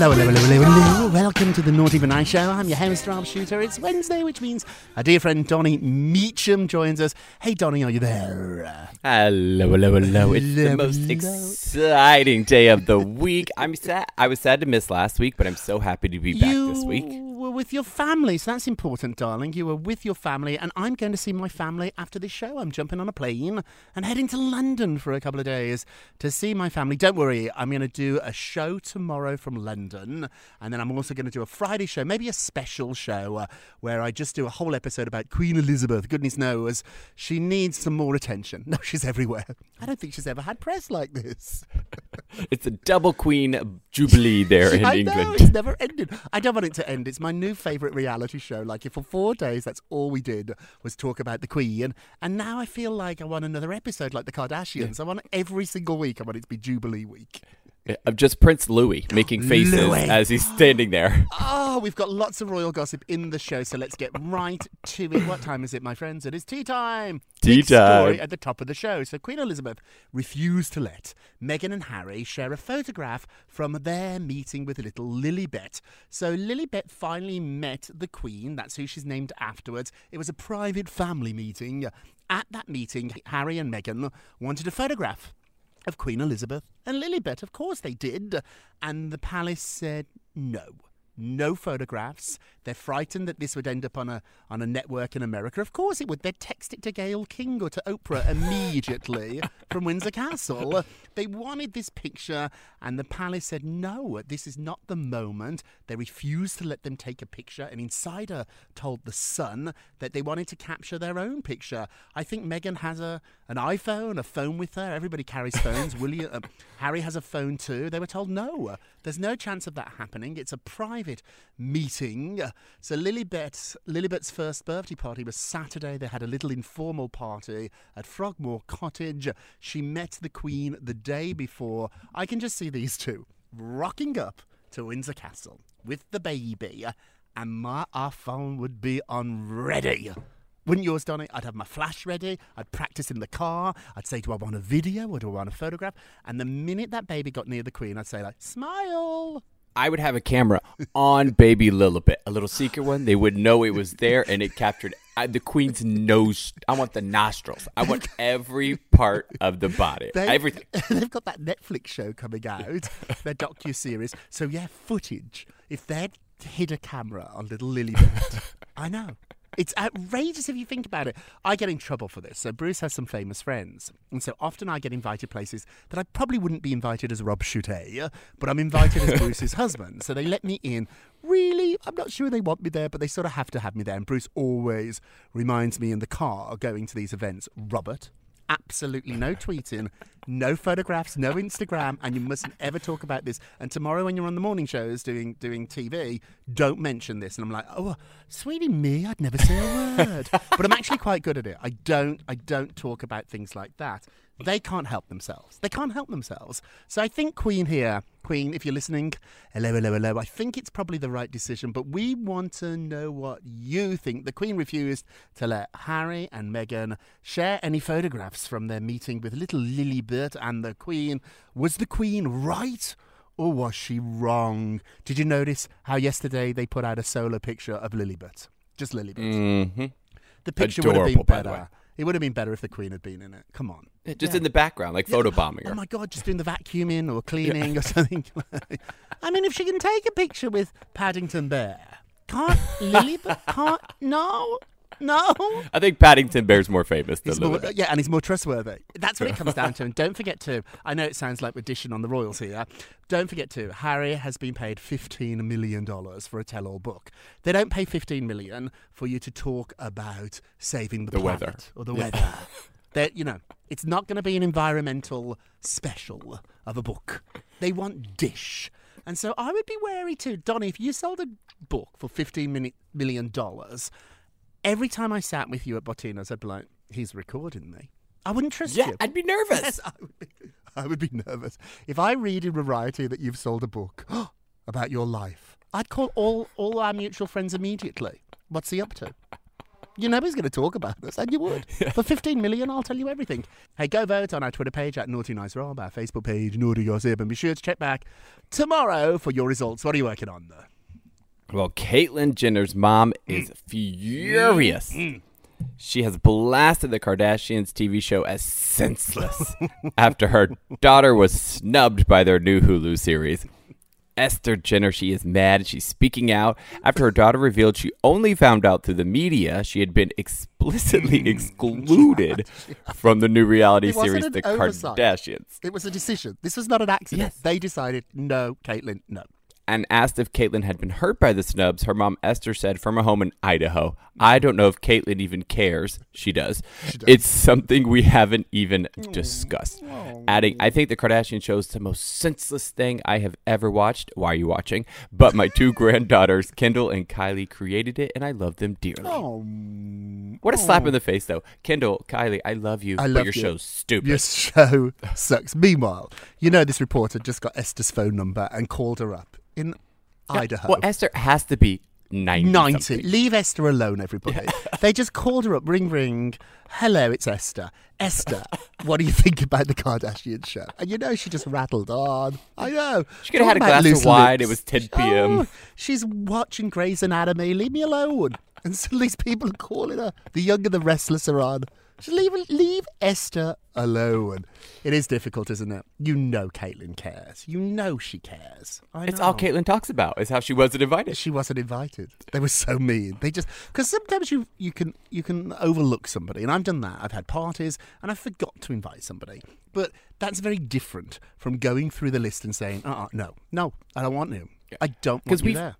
Hello, hello, hello, hello, hello. Welcome to the Naughty Nice Show. I'm your host, Rob Shuter. It's Wednesday, which means our dear friend Donny Meacham joins us. Hey, Donny, are you there? Hello, hello, hello. It's the most hello. exciting day of the week. I'm sad. I was sad to miss last week, but I'm so happy to be back you this week. With your family, so that's important, darling. You were with your family, and I'm going to see my family after this show. I'm jumping on a plane and heading to London for a couple of days to see my family. Don't worry, I'm going to do a show tomorrow from London, and then I'm also going to do a Friday show, maybe a special show uh, where I just do a whole episode about Queen Elizabeth. Goodness knows she needs some more attention. No, she's everywhere. I don't think she's ever had press like this. It's a double queen jubilee there in I England. know, it's never ended. I don't want it to end. It's my new favourite reality show. Like, if for four days that's all we did was talk about the Queen, and now I feel like I want another episode like the Kardashians. I want every single week. I want it to be Jubilee week. Of just Prince Louis making faces Louis. as he's standing there. Oh, we've got lots of royal gossip in the show, so let's get right to it. What time is it, my friends? It is tea time. Tea Big story time. at the top of the show. So Queen Elizabeth refused to let Meghan and Harry share a photograph from their meeting with little Lilibet. So Lilibet finally met the Queen. That's who she's named afterwards. It was a private family meeting. At that meeting, Harry and Meghan wanted a photograph of Queen Elizabeth and Lilibet. Of course they did. And the palace said no. No photographs. They're frightened that this would end up on a on a network in America. Of course it would. They'd text it to Gayle King or to Oprah immediately from Windsor Castle. They wanted this picture, and the palace said no. This is not the moment. They refused to let them take a picture. An insider told the Sun that they wanted to capture their own picture. I think Meghan has a an iPhone, a phone with her. Everybody carries phones. William, uh, Harry has a phone too. They were told no. There's no chance of that happening. It's a private meeting. So Lilibet, Lilibet's first birthday party was Saturday. They had a little informal party at Frogmore Cottage. She met the Queen the day before. I can just see these two rocking up to Windsor Castle with the baby, and my iPhone would be on ready. Wouldn't yours, Donny? I'd have my flash ready. I'd practice in the car. I'd say, do I want a video or do I want a photograph? And the minute that baby got near the Queen, I'd say, like, smile. I would have a camera on baby Lilibet, a little secret one. They would know it was there, and it captured uh, the queen's nose. I want the nostrils. I want every part of the body, They- everything. They've got that Netflix show coming out, their docu series. So yeah, footage. if they'd hid a camera on little Lilibet, I know. It's outrageous if you think about it. I get in trouble for this. So Bruce has some famous friends, and so often I get invited places that I probably wouldn't be invited as Rob Shuter, but I'm invited as Bruce's husband. So they let me in. Really, I'm not sure they want me there, but they sort of have to have me there. And Bruce always reminds me in the car going to these events, Robert, absolutely no tweeting, no photographs, no Instagram, and you mustn't ever talk about this. And tomorrow, when you're on the morning shows doing doing TV, don't mention this. And I'm like, oh, sweetie me, I'd never say a word. but I'm actually quite good at it. I don't I don't talk about things like that. They can't help themselves. They can't help themselves. So I think Queen here, Queen, if you're listening, hello, hello, hello. I think it's probably the right decision, but we want to know what you think. The Queen refused to let Harry and Meghan share any photographs from their meeting with little Lilibet and the Queen. Was the Queen right? Or was she wrong? Did you notice how yesterday they put out a solo picture of Lilibet? Just Lilibet. Mm-hmm. The picture would have been Adorable, by the way. better. It would have been better if the Queen had been in it. Come on. Just in the background, like photobombing oh her. Oh my god, just doing the vacuuming or cleaning or something. I mean, if she can take a picture with Paddington Bear, can't Lily? But can't no, no. I think Paddington Bear's more famous than more, yeah, and he's more trustworthy. That's what it comes down to. And don't forget to, I know it sounds like we're dishing on the royals here. Don't forget to, Harry has been paid $15 million for a tell all book. They don't pay 15 million for you to talk about saving the, The planet weather. or the Yeah. weather. That you know, it's not going to be an environmental special of a book. They want dish. And so I would be wary too. Donny, if you sold a book for 15 mini- million dollars, every time I sat with you at Bottino's, I'd be like, he's recording me. I wouldn't trust Yeah, you. I'd be nervous. Yes, I would, be, I would be nervous. If I read in Variety that you've sold a book about your life, I'd call all, all our mutual friends immediately. What's he up to? You know he's going to talk about this, and you would. For 15 million, I'll tell you everything. Hey, go vote on our Twitter page at Naughty Nice Rob, our Facebook page, Naughty Gossip, and be sure to check back tomorrow for your results. What are you working on, though? Well, Caitlyn Jenner's mom is mm. furious. Mm. She has blasted the Kardashians TV show as senseless after her daughter was snubbed by their new Hulu series. Esther Jenner, she is mad. She's speaking out after her daughter revealed she only found out through the media she had been explicitly excluded from the new reality It wasn't series an The oversight. Kardashians. It was a decision. This was not an accident. Yes. They decided, no, Caitlyn, no. And asked if Caitlyn had been hurt by the snubs, her mom Esther said from a home in Idaho, I don't know if Caitlyn even cares. She does. It's something we haven't even oh, discussed. Oh. Adding, I think the Kardashian show is the most senseless thing I have ever watched. Why are you watching? But my two granddaughters, Kendall and Kylie, created it and I love them dearly. Oh, What a slap oh. in the face, though. Kendall, Kylie, I love you, I but your you. show's stupid. Your show sucks. Meanwhile, you know this reporter just got Esther's phone number and called her up in Idaho. Well, Esther has to be 90. 90. something. Leave Esther alone, everybody. they just called her up, ring, ring. Hello, it's Esther. Esther, what do you think about the Kardashian show? And you know, she just rattled on. I know. She could have had a glass of wine. lips. It was 10 p.m.. Oh, she's watching Grey's Anatomy. Leave me alone. And so these people are calling her. The Young and the Restless are on. Just leave, leave Esther alone. It is difficult, isn't it? You know Caitlyn cares. You know she cares. I It's know. all Caitlyn talks about, is how she wasn't invited. She wasn't invited. They were so mean. They just because sometimes you you can you can overlook somebody, and I've done that. I've had parties and I forgot to invite somebody, but that's very different from going through the list and saying, uh-uh, no, no, I don't want you. I don't want Because you we there."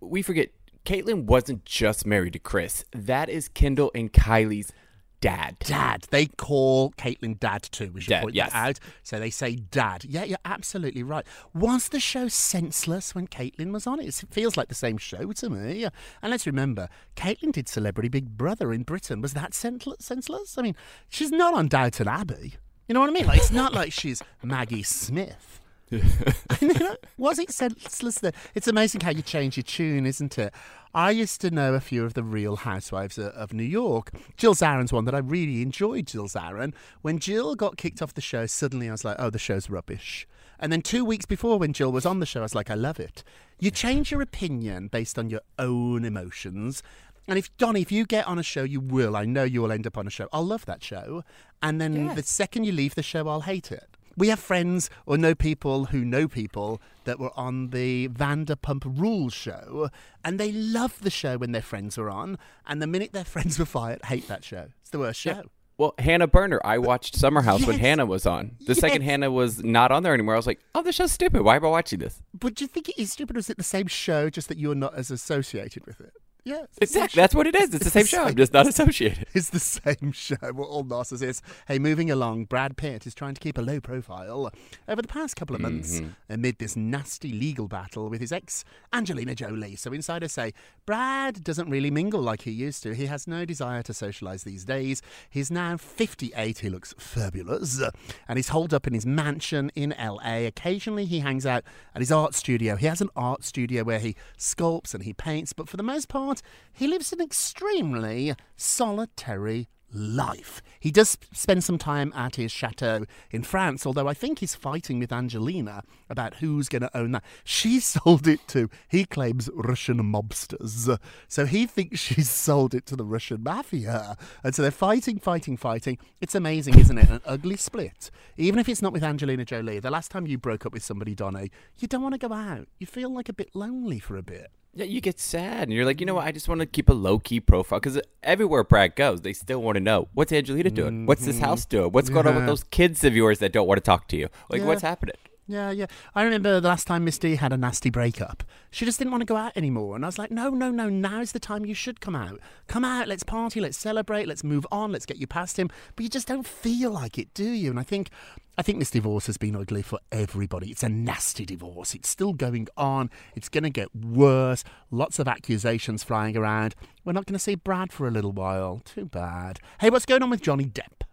we forget Caitlyn wasn't just married to Kris. That is Kendall and Kylie's dad. Dad. They call Caitlyn Dad too. We should Dad, point yes. that out. So they say Dad. Yeah, you're absolutely right. Was the show senseless when Caitlyn was on it? It feels like the same show to me. And let's remember, Caitlyn did Celebrity Big Brother in Britain. Was that senseless? I mean, she's not on Downton Abbey. You know what I mean? Like, it's not like she's Maggie Smith. you know, was it senseless? Then it's amazing how you change your tune, isn't it? I used to know a few of the Real Housewives of, of New York. Jill Zarin's one that I really enjoyed. Jill Zarin. When Jill got kicked off the show, suddenly I was like, "Oh, the show's rubbish." And then two weeks before, when Jill was on the show, I was like, "I love it." You change your opinion based on your own emotions. And if Donny, if you get on a show, you will. I know you will end up on a show. I'll love that show. And then the second you leave the show, I'll hate it. We have friends or know people who know people that were on the Vanderpump Rules show, and they loved the show when their friends were on, and the minute their friends were fired, hate that show. It's the worst show. Well, Hannah Berner, I watched Summer House when Hannah was on. The second Hannah was not on there anymore, I was like, oh, this show's stupid. Why am I watching this? But do you think it is stupid, or is it the same show, just that you're not as associated with it? Yeah, it's Exactly. That's what it is. It's the same show. I'm just not associated. It's the same show. We're all narcissists. Hey, moving along, Brad Pitt is trying to keep a low profile over the past couple of months mm-hmm. amid this nasty legal battle with his ex, Angelina Jolie. So insiders say Brad doesn't really mingle like he used to. He has no desire to socialise these days. He's now 58. He looks fabulous. And he's holed up in his mansion in LA. Occasionally, he hangs out at his art studio. He has an art studio where he sculpts and he paints, but for the most part, he lives an extremely solitary life. He does spend some time at his chateau in France, although I think he's fighting with Angelina about who's going to own that. She sold it to, he claims, Russian mobsters. So he thinks she's sold it to the Russian mafia. And so they're fighting, fighting, fighting. It's amazing, isn't it? An ugly split. Even if it's not with Angelina Jolie. The last time you broke up with somebody, Donny, you don't want to go out. You feel like a bit lonely for a bit. Yeah, you get sad, and you're like, you know what? Mm. I just want to keep a low key profile because uh, everywhere Brad goes, they still want to know what's Angelina doing, what's this mm-hmm. house doing, what's going on with those kids of yours that don't want to talk to you, like Yeah. what's happening. Yeah, yeah. I remember the last time Miss D had a nasty breakup. She just didn't want to go out anymore. And I was like, no, no, no, now's the time you should come out. Come out, let's party, let's celebrate, let's move on, let's get you past him. But you just don't feel like it, do you? And I think I think this divorce has been ugly for everybody. It's a nasty divorce. It's still going on. It's gonna get worse. Lots of accusations flying around. We're not gonna see Brad for a little while. Too bad. Hey, what's going on with Johnny Depp?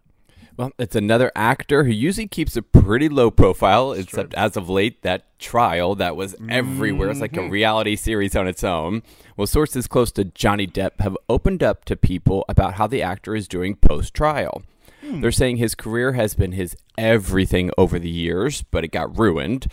Well, it's another actor who usually keeps a pretty low profile, except as of late, that trial that was everywhere. It's like a reality series on its own. Well, sources close to Johnny Depp have opened up to people about how the actor is doing post trial. They're saying his career has been his everything over the years, but it got ruined.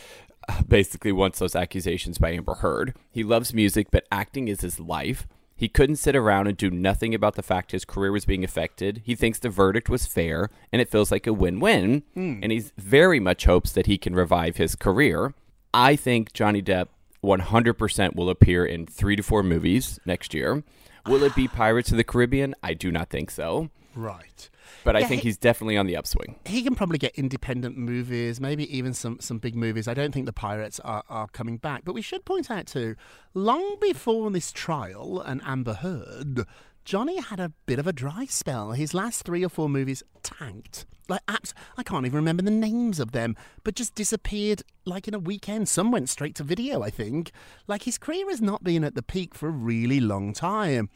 uh, Basically, once those accusations by Amber Heard. He loves music, but acting is his life. He couldn't sit around and do nothing about the fact his career was being affected. He thinks the verdict was fair and it feels like a win win. Hmm. And he very much hopes that he can revive his career. I think Johnny Depp 100% will appear in three to four movies next year. Will it be Pirates of the Caribbean? I do not think so. Right. But I Yeah, think he- he's definitely on the upswing. he can probably get independent movies, maybe even some, some big movies. I don't think the Pirates are, are coming back. But we should point out, too, long before this trial and Amber Heard, Johnny had a bit of a dry spell. His last three or four movies tanked. Like, apps, I can't even remember the names of them, but just disappeared like in a weekend. Some went straight to video, I think. Like, his career has not been at the peak for a really long time.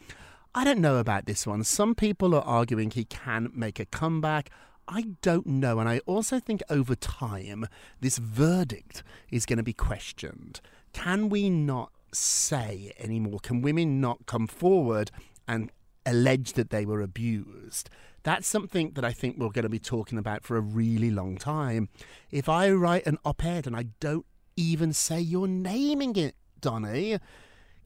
I don't know about this one. Some people are arguing he can make a comeback. I don't know. And I also think over time, this verdict is going to be questioned. Can we not say anymore? Can women not come forward and allege that they were abused? That's something that I think we're going to be talking about for a really long time. If I write an op ed and I don't even say you're naming it, Donny,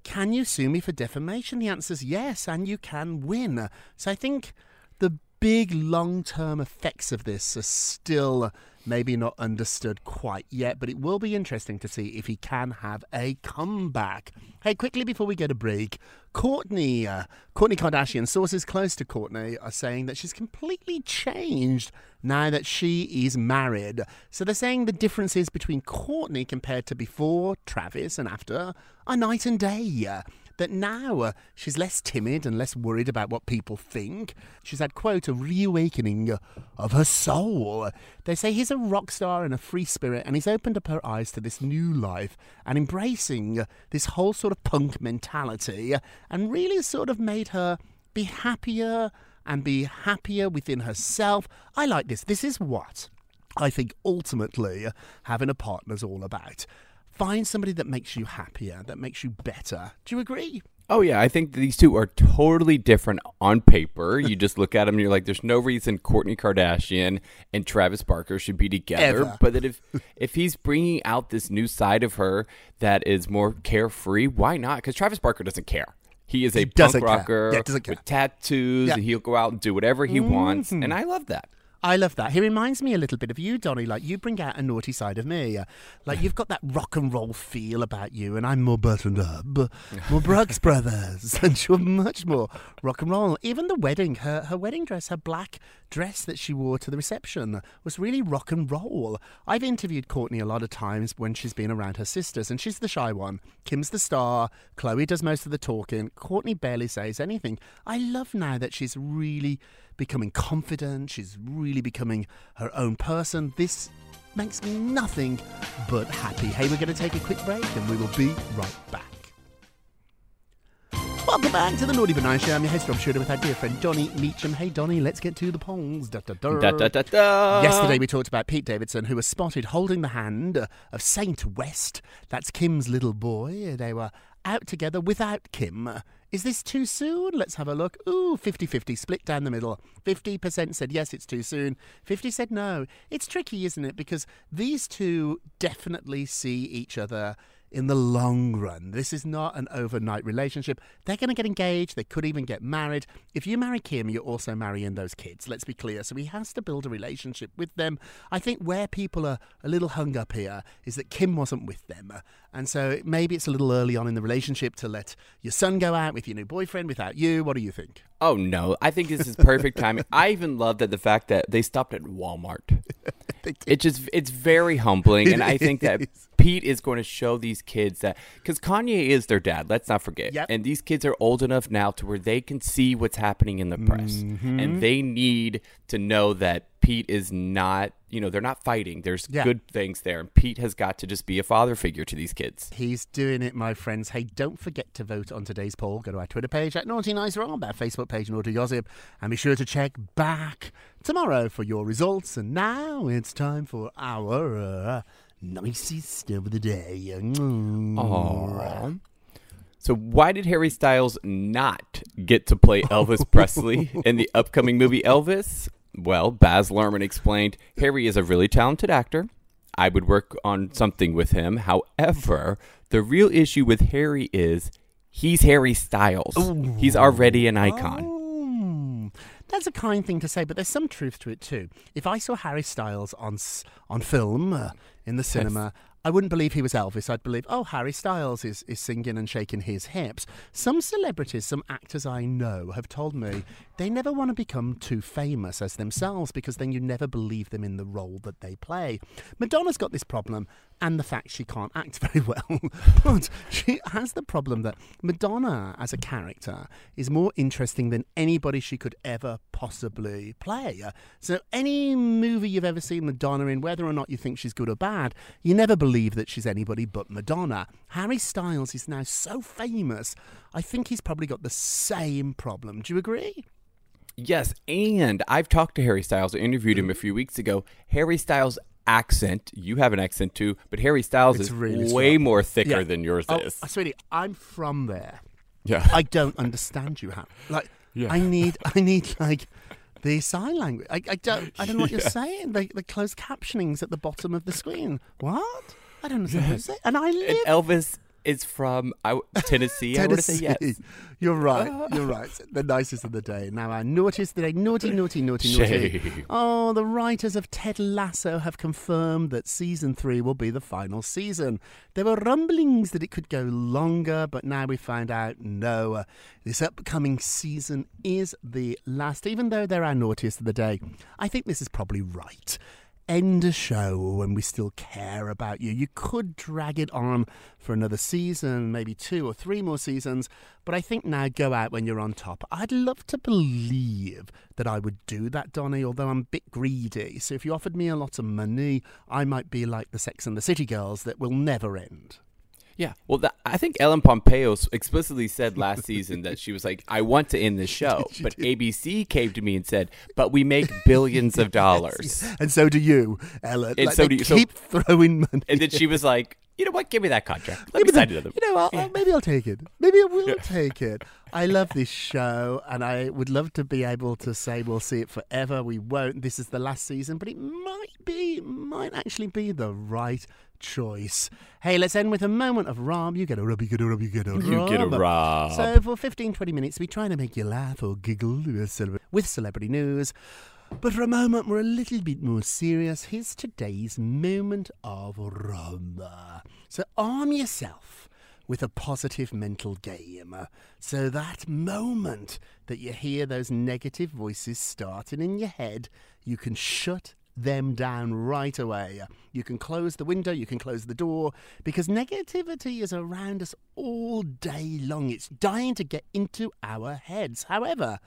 can you sue me for defamation? The answer is yes, and you can win. So I think the big long term effects of this are still maybe not understood quite yet, but it will be interesting to see if he can have a comeback. Hey, quickly before we go to break, Kourtney, uh, Kourtney Kardashian, sources close to Kourtney are saying that she's completely changed now that she is married. So they're saying the differences between Kourtney compared to before Travis and after are night and day. That now uh, she's less timid and less worried about what people think. She's had, quote, a reawakening of her soul. They say he's a rock star and a free spirit, and he's opened up her eyes to this new life and embracing this whole sort of punk mentality and really sort of made her be happier and be happier within herself. I like this. This is what I think ultimately having a partner's all about. Find somebody that makes you happier, that makes you better. Do you agree? Oh yeah, I think these two are totally different on paper. You just look at them and you're like, "There's no reason Kourtney Kardashian and Travis Barker should be together." Ever. But that if if he's bringing out this new side of her that is more carefree, why not? Because Travis Barker doesn't care. He is a doesn't punk rocker Yeah, doesn't care. with tattoos, Yeah. Mm-hmm. and he'll go out and do whatever he wants. And I love that. I love that. He reminds me a little bit of you, Donny. Like you bring out a naughty side of me. Uh, like you've got that rock and roll feel about you, and I'm more buttoned up, more Brooks Brothers, and you're much more rock and roll. Even the wedding, her her wedding dress, her black dress that she wore to the reception was really rock and roll. I've interviewed Kourtney a lot of times when she's been around her sisters, and she's the shy one. Kim's the star. Khloé does most of the talking. Kourtney barely says anything. I love now that she's really becoming confident. She's really becoming her own person. This makes me nothing but happy. Hey, we're going to take a quick break and we will be right back. Welcome back to the Naughty But Nice Show. I'm your host, Rob Shuter, with our dear friend Donny Meacham. Hey, Donny, let's get to the polls. Da, da, da. Da, da, da, da. Yesterday, we talked about Pete Davidson, who was spotted holding the hand of Saint West. That's Kim's little boy. They were out together without Kim. Is this too soon? Let's have a look. Ooh, 50 50, split down the middle. 50% said yes, it's too soon. 50 said no. It's tricky, isn't it? Because these two definitely see each other in the long run. This is not an overnight relationship. They're going to get engaged. They could even get married. If you marry Kim, you're also marrying those kids. Let's be clear. So he has to build a relationship with them. I think where people are a little hung up here is that Kim wasn't with them. And so maybe it's a little early on in the relationship to let your son go out with your new boyfriend without you. What do you think? Oh no, I think this is perfect timing. I even love that the fact that they stopped at Walmart. it just it's very humbling, and I think that Pete is going to show these kids that because Kanye is their dad. Let's not forget, Yep. and these kids are old enough now to where they can see what's happening in the press, Mm-hmm. and they need to know that Pete is not. You know, they're not fighting. There's Yeah. good things there, and Pete has got to just be a father figure to these kids. He's doing it, my friends. Hey, don't forget to vote on today's poll. Go to our Twitter page at Naughty Nice Rob, our Facebook page Naughty Gossip, and be sure to check back tomorrow for your results. And now it's time for our uh, nicest of the day. Aww. So why did Harry Styles not get to play Elvis Presley in the upcoming movie Elvis? Well, Baz Luhrmann explained Harry is a really talented actor. I would work on something with him. However, the real issue with Harry is he's Harry Styles. He's already an icon. Mm. That's a kind thing to say, but there's some truth to it too. If I saw Harry Styles on on film uh, in the cinema, I wouldn't believe he was Elvis. I'd believe, oh, Harry Styles is, is singing and shaking his hips. Some celebrities, some actors I know, have told me they never want to become too famous as themselves because then you never believe them in the role that they play. Madonna's got this problem and the fact she can't act very well. but she has the problem that Madonna as a character is more interesting than anybody she could ever possibly play. So any movie you've ever seen Madonna in, whether or not you think she's good or bad, you never believe that she's anybody but Madonna. Harry Styles is now so famous, I think he's probably got the same problem. Do you agree? Yes, and I've talked to Harry Styles. I interviewed him a few weeks ago. Harry Styles' accent, you have an accent too, but Harry Styles It's is really way strong. more thicker Yeah. than yours Oh, is. sweetie, I'm from there. Yeah. I don't understand you, Harry. Like, Yeah. I need, I need like the sign language. I, I don't, I don't know what you're saying. The, the closed captionings at the bottom of the screen. What? I don't understand what you're saying. And I And live Elvis is from I, Tennessee. I want to say yes. You're right. You're right. The nicest of the day. Now, our naughtiest of the day. Naughty, naughty, naughty, naughty. Oh, the writers of Ted Lasso have confirmed that season three will be the final season. There were rumblings that it could go longer, but now we find out no. Uh, this upcoming season is the last, even though they're our naughtiest of the day. I think this is probably right end a show when we still care about you. You could drag it on for another season, maybe two or three more seasons, but I think now go out when you're on top. I'd love to believe that I would do that, Donny, although I'm a bit greedy. So if you offered me a lot of money, I might be like the Sex and the City girls that will never end. Yeah. Well, that, I think Ellen Pompeo explicitly said last season that she was like, I want to end the show. But ABC came to me and said, but we make billions of dollars. And so do you, Ellen. And Like, so do you- so- keep throwing money. And then she was like, you know what? Give me that contract. Let Give me sign another. You know what? uh, Maybe I'll take it. Maybe I will take it. I love this show, and I would love to be able to say we'll see it forever. We won't. This is the last season, but it might be, might actually be the right choice. Hey, let's end with a moment of Rob. You get a Rob, you get a Rob, you get a Rob. You get a Rob. So for 15, 20 minutes, we try to make you laugh or giggle with celebrity news. But for a moment, we're a little bit more serious. Here's today's moment of rumba. So arm yourself with a positive mental game. So that moment that you hear those negative voices starting in your head, you can shut them down right away. You can close the window, you can close the door, because negativity is around us all day long. It's dying to get into our heads. However,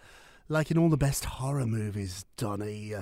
like in all the best horror movies, Donny,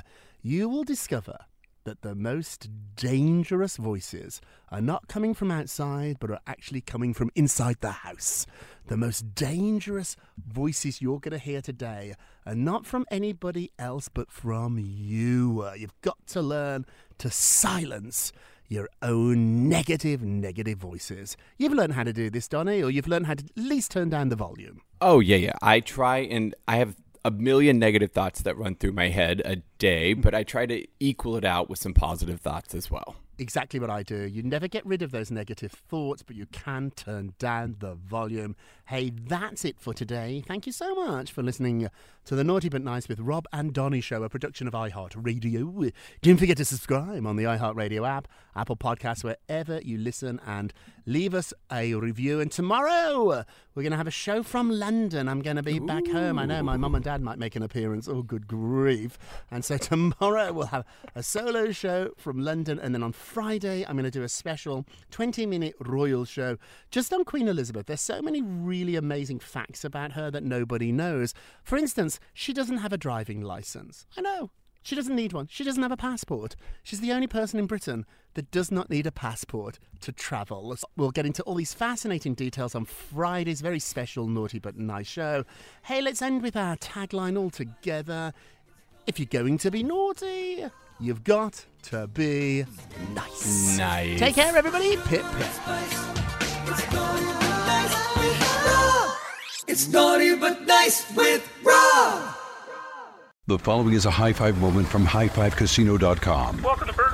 you will discover that the most dangerous voices are not coming from outside, but are actually coming from inside the house. The most dangerous voices you're going to hear today are not from anybody else, but from you. You've got to learn to silence your own negative, negative voices. You've learned how to do this, Donny, or you've learned how to at least turn down the volume. Oh yeah, yeah. I try and I have a million negative thoughts that run through my head a day, but I try to equal it out with some positive thoughts as well. Exactly what I do. You never get rid of those negative thoughts, but you can turn down the volume. Hey, that's it for today. Thank you so much for listening to the Naughty But Nice with Rob and Donny show, a production of iHeartRadio. Don't forget to subscribe on the iHeartRadio app, Apple Podcasts, wherever you listen, and leave us a review. And tomorrow we're going to have a show from London. I'm going to be back home. I know my mum and dad might make an appearance. Oh, good grief! And so tomorrow we'll have a solo show from London, and then on Friday I'm going to do a special 20-minute royal show just on Queen Elizabeth. There's so many really amazing facts about her that nobody knows. For instance, she doesn't have a driving license. I know. She doesn't need one. She doesn't have a passport. She's the only person in Britain that does not need a passport to travel. We'll get into all these fascinating details on Friday's very special Naughty But Nice show. Hey, let's end with our tagline all together. If you're going to be naughty, you've got to be nice. Nice. Take care, everybody. Pip, pip. It's naughty but nice with Rob. The following is a high five moment from highfivecasino.com. Welcome to Burger